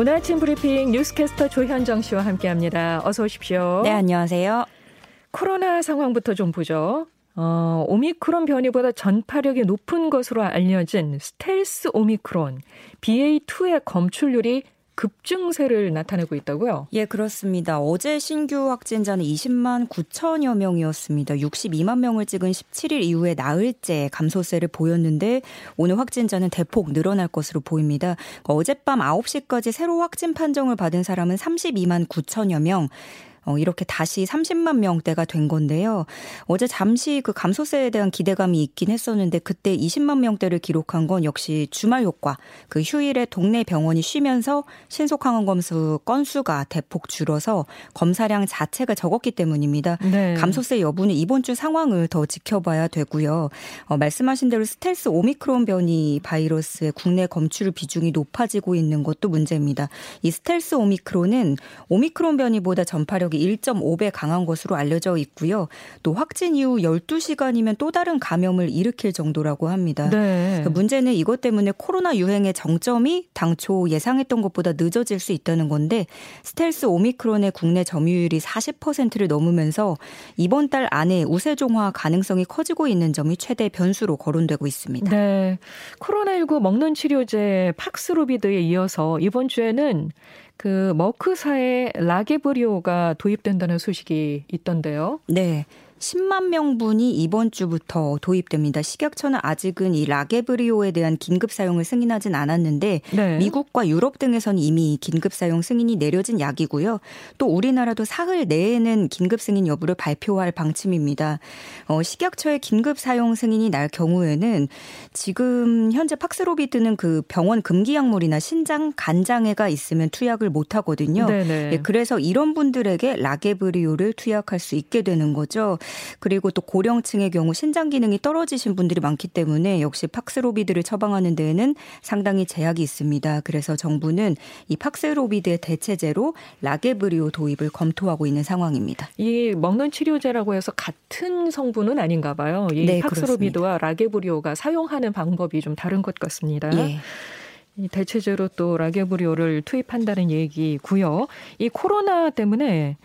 오늘 아침 브리핑 뉴스캐스터 조현정 씨와 함께합니다. 어서 오십시오. 네, 안녕하세요. 코로나 상황부터 좀 보죠. 어, 오미크론 변이보다 전파력이 높은 것으로 알려진 스텔스 오미크론 BA2의 검출률이 급증세를 나타내고 있다고요? 예, 그렇습니다. 어제 신규 확진자는 20만 9천여 명이었습니다. 62만 명을 찍은 17일 이후에 나흘째 감소세를 보였는데 오늘 확진자는 대폭 늘어날 것으로 보입니다. 어젯밤 9시까지 새로 확진 판정을 받은 사람은 32만 9천여 명, 어, 이렇게 다시 30만 명대가 된 건데요. 어제 잠시 그 감소세에 대한 기대감이 있긴 했었는데 그때 20만 명대를 기록한 건 역시 주말 효과. 그 휴일에 동네 병원이 쉬면서 신속 항원 검수 건수가 대폭 줄어서 검사량 자체가 적었기 때문입니다. 네. 감소세 여부는 이번 주 상황을 더 지켜봐야 되고요. 어, 말씀하신 대로 스텔스 오미크론 변이 바이러스의 국내 검출 비중이 높아지고 있는 것도 문제입니다. 이 스텔스 오미크론은 오미크론 변이보다 전파력 전파력이 1.5배 강한 것으로 알려져 있고요. 또 확진 이후 12시간이면 또 다른 감염을 일으킬 정도라고 합니다. 네. 문제는 이것 때문에 코로나 유행의 정점이 당초 예상했던 것보다 늦어질 수 있다는 건데 스텔스 오미크론의 국내 점유율이 40%를 넘으면서 이번 달 안에 우세종화 가능성이 커지고 있는 점이 최대 변수로 거론되고 있습니다. 네. 코로나19 먹는 치료제 팍스로비드에 이어서 이번 주에는 그 머크사의 라게브리오가 도입된다는 소식이 있던데요. 네. 10만 명분이 이번 주부터 도입됩니다. 식약처는 아직은 이 라게브리오에 대한 긴급 사용을 승인하진 않았는데 네. 미국과 유럽 등에서는 이미 긴급 사용 승인이 내려진 약이고요. 또 우리나라도 사흘 내에는 긴급 승인 여부를 발표할 방침입니다. 어, 식약처의 긴급 사용 승인이 날 경우에는 지금 현재 팍스로비드는 그 병원 금기 약물이나 신장 간장애가 있으면 투약을 못 하거든요. 예, 그래서 이런 분들에게 라게브리오를 투약할 수 있게 되는 거죠. 그리고 또 고령층의 경우 신장 기능이 떨어지신 분들이 많기 때문에 역시 팍스로비드를 처방하는 데에는 상당히 제약이 있습니다. 그래서 정부는 이 팍스로비드의 대체제로 라게브리오 도입을 검토하고 있는 상황입니다. 이 먹는 치료제라고 해서 같은 성분은 아닌가 봐요. 이 네, 팍스로비드와 라게브리오가 사용하는 방법이 좀 다른 것 같습니다. 예. 이 대체제로 또 라게브리오를 투입한다는 얘기고요. 이 코로나 때문에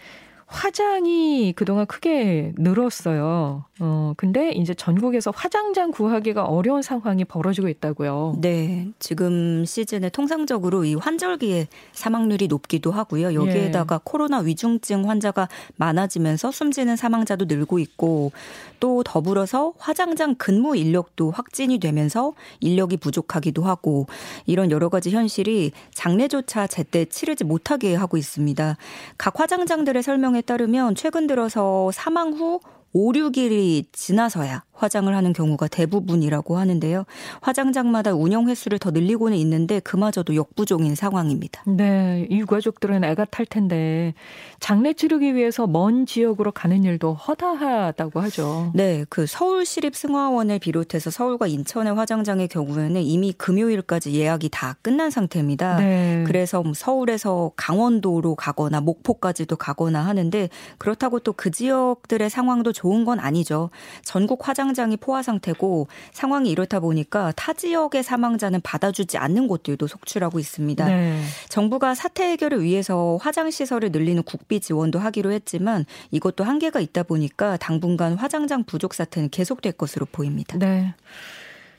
화장이 그동안 크게 늘었어요. 어, 근데 이제 전국에서 화장장 구하기가 어려운 상황이 벌어지고 있다고요. 네. 지금 시즌에 통상적으로 이 환절기에 사망률이 높기도 하고요. 여기에다가 예. 코로나 위중증 환자가 많아지면서 숨지는 사망자도 늘고 있고 또 더불어서 화장장 근무 인력도 확진이 되면서 인력이 부족하기도 하고 이런 여러 가지 현실이 장례조차 제때 치르지 못하게 하고 있습니다. 각 화장장들의 설명에 따르면 최근 들어서 사망 후 5, 6일이 지나서야 화장을 하는 경우가 대부분이라고 하는데요. 화장장마다 운영 횟수를 더 늘리고는 있는데 그마저도 역부족인 상황입니다. 네, 유가족들은 애가 탈 텐데 장례 치르기 위해서 먼 지역으로 가는 일도 허다하다고 하죠. 네, 그 서울시립승화원을 비롯해서 서울과 인천의 화장장의 경우에는 이미 금요일까지 예약이 다 끝난 상태입니다. 네. 그래서 뭐 서울에서 강원도로 가거나 목포까지도 가거나 하는데 그렇다고 또 그 지역들의 상황도 좋은 건 아니죠. 전국 화장 사망장이 포화 상태고 상황이 이렇다 보니까 타 지역의 사망자는 받아주지 않는 곳들도 속출하고 있습니다. 네. 정부가 사태 해결을 위해서 화장 시설을 늘리는 국비 지원도 하기로 했지만 이것도 한계가 있다 보니까 당분간 화장장 부족 사태는 계속될 것으로 보입니다. 네.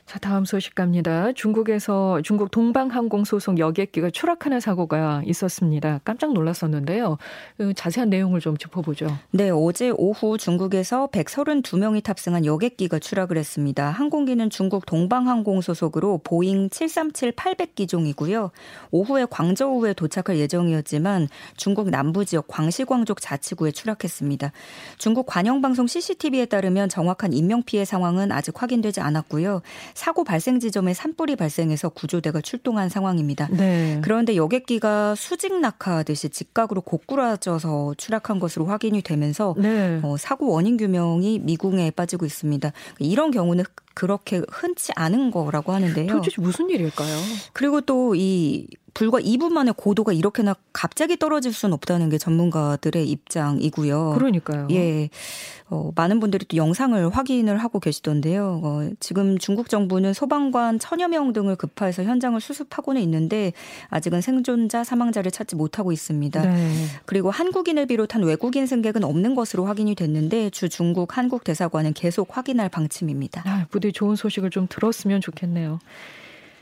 자, 다음 소식 갑니다. 중국에서 중국 동방항공 소속 여객기가 추락하는 사고가 있었습니다. 깜짝 놀랐었는데요. 그 자세한 내용을 좀 짚어보죠. 네, 어제 오후 중국에서 132명이 탑승한 여객기가 추락을 했습니다. 항공기는 중국 동방항공 소속으로 보잉 737-800기종이고요. 오후에 광저우에 도착할 예정이었지만 중국 남부 지역 광시광족 자치구에 추락했습니다. 중국 관영방송 CCTV에 따르면 정확한 인명피해 상황은 아직 확인되지 않았고요. 사고 발생 지점에 산불이 발생해서 구조대가 출동한 상황입니다. 네. 그런데 여객기가 수직 낙하하듯이 직각으로 고꾸라져서 추락한 것으로 확인이 되면서 네. 어, 사고 원인 규명이 미궁에 빠지고 있습니다. 이런 경우는 그렇게 흔치 않은 거라고 하는데요. 도대체 무슨 일일까요? 그리고 또이 불과 2분 만에 고도가 이렇게나 갑자기 떨어질 수는 없다는 게 전문가들의 입장이고요. 그러니까요. 예. 어, 많은 분들이 또 영상을 확인을 하고 계시던데요. 어, 지금 중국 정부는 소방관 천여 명 등을 급파해서 현장을 수습하고는 있는데 아직은 생존자 사망자를 찾지 못하고 있습니다. 네. 그리고 한국인을 비롯한 외국인 승객은 없는 것으로 확인이 됐는데 주 중국 한국 대사관은 계속 확인할 방침입니다. 아, 부디 좋은 소식을 좀 들었으면 좋겠네요.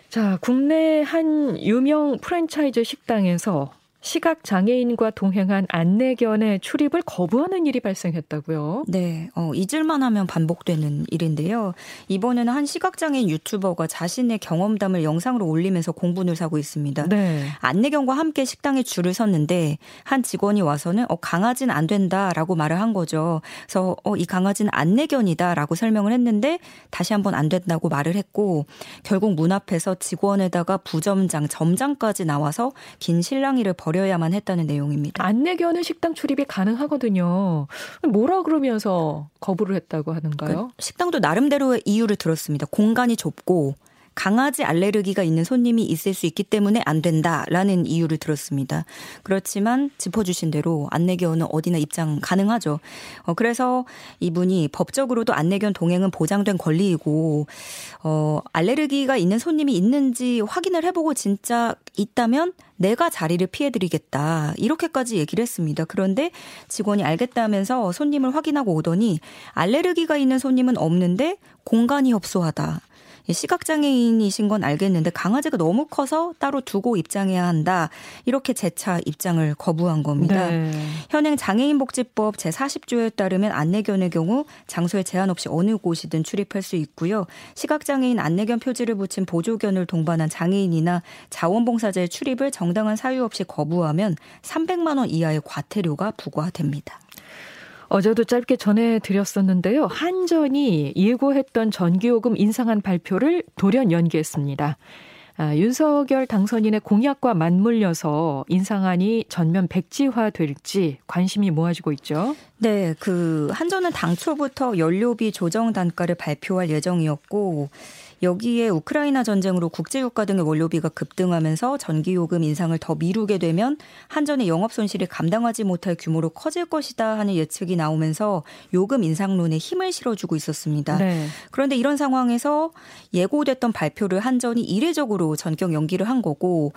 자, 국내 한 유명 프랜차이즈 식당에서 시각 장애인과 동행한 안내견의 출입을 거부하는 일이 발생했다고요. 네, 어, 잊을만 하면 반복되는 일인데요. 이번에는 한 시각 장애인 유튜버가 자신의 경험담을 영상으로 올리면서 공분을 사고 있습니다. 네. 안내견과 함께 식당에 줄을 섰는데 한 직원이 와서는 어, 강아지는 안 된다라고 말을 한 거죠. 그래서 어, 이 강아지는 안내견이다라고 설명을 했는데 다시 한번 안 된다고 말을 했고 결국 문 앞에서 직원에다가 부점장, 점장까지 나와서 긴 실랑이를 벌 버려야만 했다는 내용입니다. 안내견은 식당 출입이 가능하거든요. 뭐라 그러면서 거부를 했다고 하는가요? 그 식당도 나름대로의 이유를 들었습니다. 공간이 좁고 강아지 알레르기가 있는 손님이 있을 수 있기 때문에 안 된다라는 이유를 들었습니다. 그렇지만 짚어주신 대로 안내견은 어디나 입장 가능하죠. 어, 그래서 이분이 법적으로도 안내견 동행은 보장된 권리이고 어, 알레르기가 있는 손님이 있는지 확인을 해보고 진짜 있다면 내가 자리를 피해드리겠다. 이렇게까지 얘기를 했습니다. 그런데 직원이 알겠다면서 손님을 확인하고 오더니 알레르기가 있는 손님은 없는데 공간이 협소하다. 시각장애인이신 건 알겠는데 강아지가 너무 커서 따로 두고 입장해야 한다. 이렇게 재차 입장을 거부한 겁니다. 네. 현행 장애인복지법 제40조에 따르면 안내견의 경우 장소에 제한 없이 어느 곳이든 출입할 수 있고요. 시각장애인 안내견 표지를 붙인 보조견을 동반한 장애인이나 자원봉사자의 출입을 정당한 사유 없이 거부하면 300만 원 이하의 과태료가 부과됩니다. 어제도 짧게 전해드렸었는데요. 한전이 예고했던 전기요금 인상한 발표를 돌연 연기했습니다. 아, 윤석열 당선인의 공약과 맞물려서 인상안이 전면 백지화될지 관심이 모아지고 있죠. 네, 그 한전은 당초부터 연료비 조정 단가를 발표할 예정이었고 여기에 우크라이나 전쟁으로 국제유가 등의 원료비가 급등하면서 전기요금 인상을 더 미루게 되면 한전의 영업 손실이 감당하지 못할 규모로 커질 것이다 하는 예측이 나오면서 요금 인상론에 힘을 실어주고 있었습니다. 네. 그런데 이런 상황에서 예고됐던 발표를 한전이 이례적으로 전격 연기를 한 거고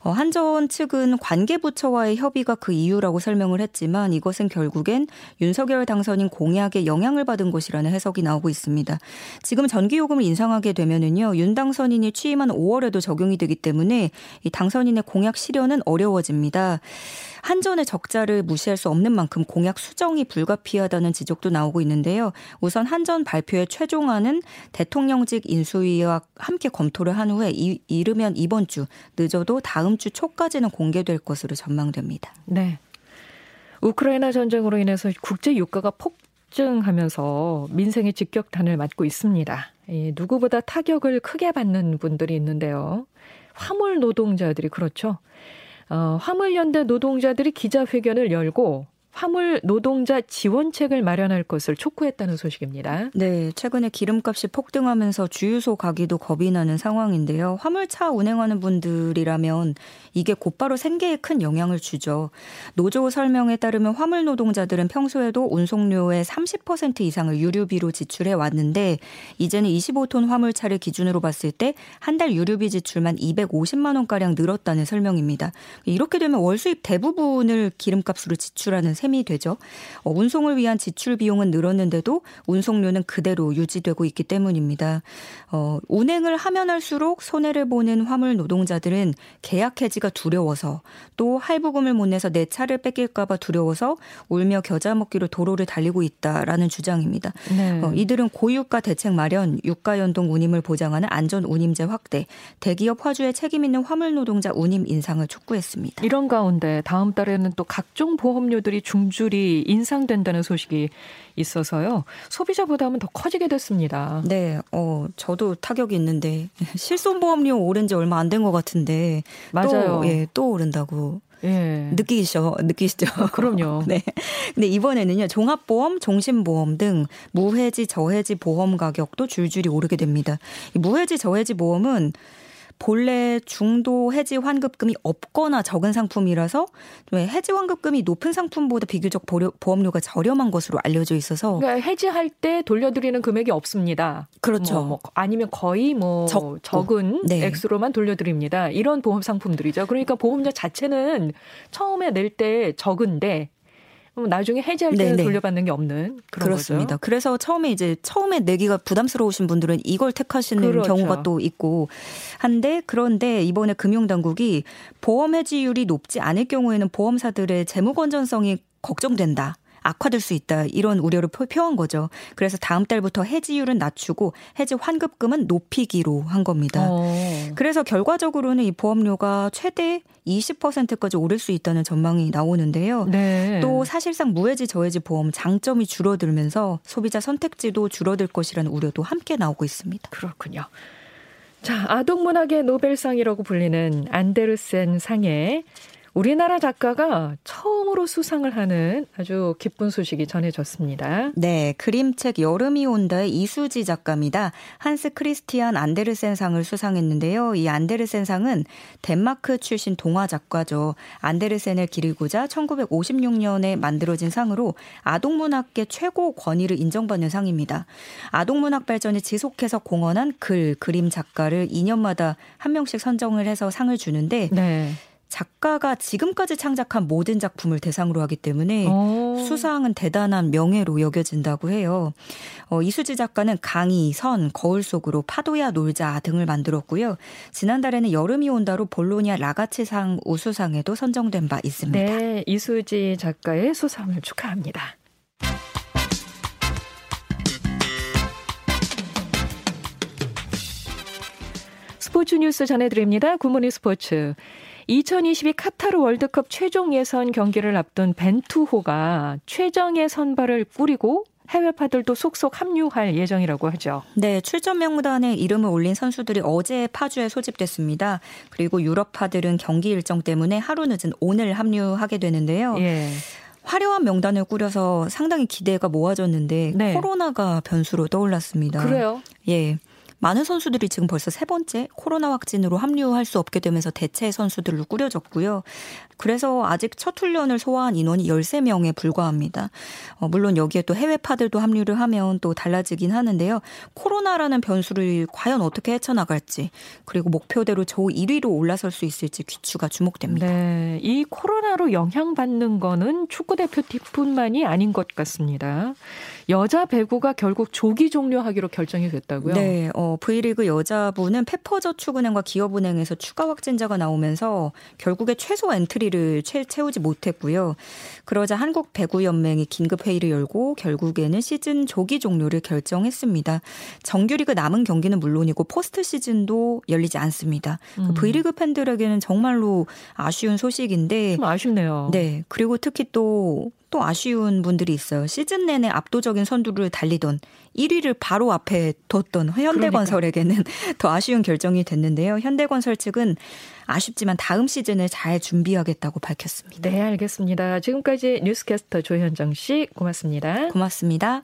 어, 한전 측은 관계부처와의 협의가 그 이유라고 설명을 했지만 이것은 결국엔 윤석열 당선인 공약에 영향을 받은 것이라는 해석이 나오고 있습니다. 지금 전기요금을 인상하게 되면 은요 윤 당선인이 취임한 5월에도 적용이 되기 때문에 이 당선인의 공약 실현은 어려워집니다. 한전의 적자를 무시할 수 없는 만큼 공약 수정이 불가피하다는 지적도 나오고 있는데요. 우선 한전 발표의 최종안은 대통령직 인수위와 함께 검토를 한 후에 이, 이르면 이번 주 늦어도 다음 주 초까지는 공개될 것으로 전망됩니다. 네. 우크라이나 전쟁으로 인해서 국제 유가가 폭 증하면서 민생의 직격탄을 맞고 있습니다. 누구보다 타격을 크게 받는 분들이 있는데요. 화물 노동자들이 그렇죠. 어, 화물연대 노동자들이 기자회견을 열고 화물 노동자 지원책을 마련할 것을 촉구했다는 소식입니다. 네, 최근에 기름값이 폭등하면서 주유소 가기도 겁이 나는 상황인데요. 화물차 운행하는 분들이라면 이게 곧바로 생계에 큰 영향을 주죠. 노조 설명에 따르면 화물 노동자들은 평소에도 운송료의 30% 이상을 유류비로 지출해 왔는데 이제는 25톤 화물차를 기준으로 봤을 때 한 달 유류비 지출만 250만 원가량 늘었다는 설명입니다. 이렇게 되면 월 수입 대부분을 기름값으로 지출하는 셈 셈이 되죠. 어, 운송을 위한 지출 비용은 늘었는데도 운송료는 그대로 유지되고 있기 때문입니다. 어, 운행을 하면 할수록 손해를 보는 화물 노동자들은 계약 해지가 두려워서 또 할부금을 못 내서 내 차를 뺏길까봐 두려워서 울며 겨자 먹기로 도로를 달리고 있다라는 주장입니다. 네. 어, 이들은 고유가 대책 마련, 유가 연동 운임을 보장하는 안전 운임제 확대, 대기업 화주의 책임 있는 화물 노동자 운임 인상을 촉구했습니다. 이런 가운데 다음 달에는 또 각종 보험료들이 중 중줄이 인상된다는 소식이 있어서요. 소비자 부담은 더 커지게 됐습니다. 네, 어, 저도 타격이 있는데 실손보험료 오른 지 얼마 안 된 것 같은데 맞아요. 또, 예, 또 오른다고 예. 느끼시죠? 느끼시죠? 아, 그럼요. 네. 근데 이번에는요, 종합보험, 종신보험 등 무해지, 저해지 보험 가격도 줄줄이 오르게 됩니다. 이 무해지, 저해지 보험은 본래 중도 해지 환급금이 없거나 적은 상품이라서 해지 환급금이 높은 상품보다 비교적 보험료가 저렴한 것으로 알려져 있어서 그러니까 해지할 때 돌려드리는 금액이 없습니다. 그렇죠. 뭐, 뭐 아니면 거의 뭐 적, 적은 네. 액수로만 돌려드립니다. 이런 보험 상품들이죠. 그러니까 보험료 자체는 처음에 낼 때 적은데 나중에 해지할 때는 네네. 돌려받는 게 없는 그런 그렇습니다. 거죠. 그래서 처음에 이제 처음에 내기가 부담스러우신 분들은 이걸 택하시는 그렇죠. 경우가 또 있고 한데 그런데 이번에 금융당국이 보험 해지율이 높지 않을 경우에는 보험사들의 재무 건전성이 걱정된다. 악화될 수 있다 이런 우려를 표한 거죠. 그래서 다음 달부터 해지율은 낮추고 해지 환급금은 높이기로 한 겁니다. 오. 어. 그래서 결과적으로는 이 보험료가 최대 20%까지 오를 수 있다는 전망이 나오는데요. 네. 또 사실상 무해지 저해지 보험 장점이 줄어들면서 소비자 선택지도 줄어들 것이라는 우려도 함께 나오고 있습니다. 그렇군요. 자, 아동문학의 노벨상이라고 불리는 안데르센 상에 우리나라 작가가 처음으로 수상을 하는 아주 기쁜 소식이 전해졌습니다. 네, 그림책 여름이 온다의 이수지 작가입니다. 한스 크리스티안 안데르센상을 수상했는데요. 이 안데르센상은 덴마크 출신 동화 작가죠. 안데르센을 기리고자 1956년에 만들어진 상으로 아동문학계 최고 권위를 인정받는 상입니다. 아동문학 발전이 지속해서 공헌한 글, 그림 작가를 2년마다 한 명씩 선정을 해서 상을 주는데 네. 작가가 지금까지 창작한 모든 작품을 대상으로 하기 때문에 오. 수상은 대단한 명예로 여겨진다고 해요. 어, 이수지 작가는 강의, 선, 거울 속으로 파도야 놀자 등을 만들었고요. 지난달에는 여름이 온다로 볼로니아 라가치상 우수상에도 선정된 바 있습니다. 네, 이수지 작가의 수상을 축하합니다. 스포츠 뉴스 전해드립니다. 굿모닝 스포츠. 2022 카타르 월드컵 최종 예선 경기를 앞둔 벤투호가 최정예 선발을 꾸리고 해외파들도 속속 합류할 예정이라고 하죠. 네, 출전 명단에 이름을 올린 선수들이 어제 파주에 소집됐습니다. 그리고 유럽파들은 경기 일정 때문에 하루 늦은 오늘 합류하게 되는데요. 예. 화려한 명단을 꾸려서 상당히 기대가 모아졌는데 네. 코로나가 변수로 떠올랐습니다. 그래요? 예. 많은 선수들이 지금 벌써 세 번째 코로나 확진으로 합류할 수 없게 되면서 대체 선수들로 꾸려졌고요. 그래서 아직 첫 훈련을 소화한 인원이 13명에 불과합니다. 어, 물론 여기에 또 해외파들도 합류를 하면 또 달라지긴 하는데요. 코로나라는 변수를 과연 어떻게 헤쳐나갈지 그리고 목표대로 조 1위로 올라설 수 있을지 귀추가 주목됩니다. 네, 이 코로나로 영향받는 거는 축구 대표팀뿐만이 아닌 것 같습니다. 여자 배구가 결국 조기 종료하기로 결정이 됐다고요? 네, 어, V리그 여자부는 페퍼저축은행과 기업은행에서 추가 확진자가 나오면서 결국에 최소 엔트리를 채, 채우지 못했고요. 그러자 한국 배구 연맹이 긴급 회의를 열고 결국에는 시즌 조기 종료를 결정했습니다. 정규리그 남은 경기는 물론이고 포스트 시즌도 열리지 않습니다. 음. V리그 팬들에게는 정말로 아쉬운 소식인데 좀 아쉽네요. 네, 그리고 특히 또 또 아쉬운 분들이 있어요. 시즌 내내 압도적인 선두를 달리던 1위를 바로 앞에 뒀던 현대건설에게는 그러니까. 더 아쉬운 결정이 됐는데요. 현대건설 측은 아쉽지만 다음 시즌을 잘 준비하겠다고 밝혔습니다. 네, 알겠습니다. 지금까지 뉴스캐스터 조현정 씨 고맙습니다. 고맙습니다.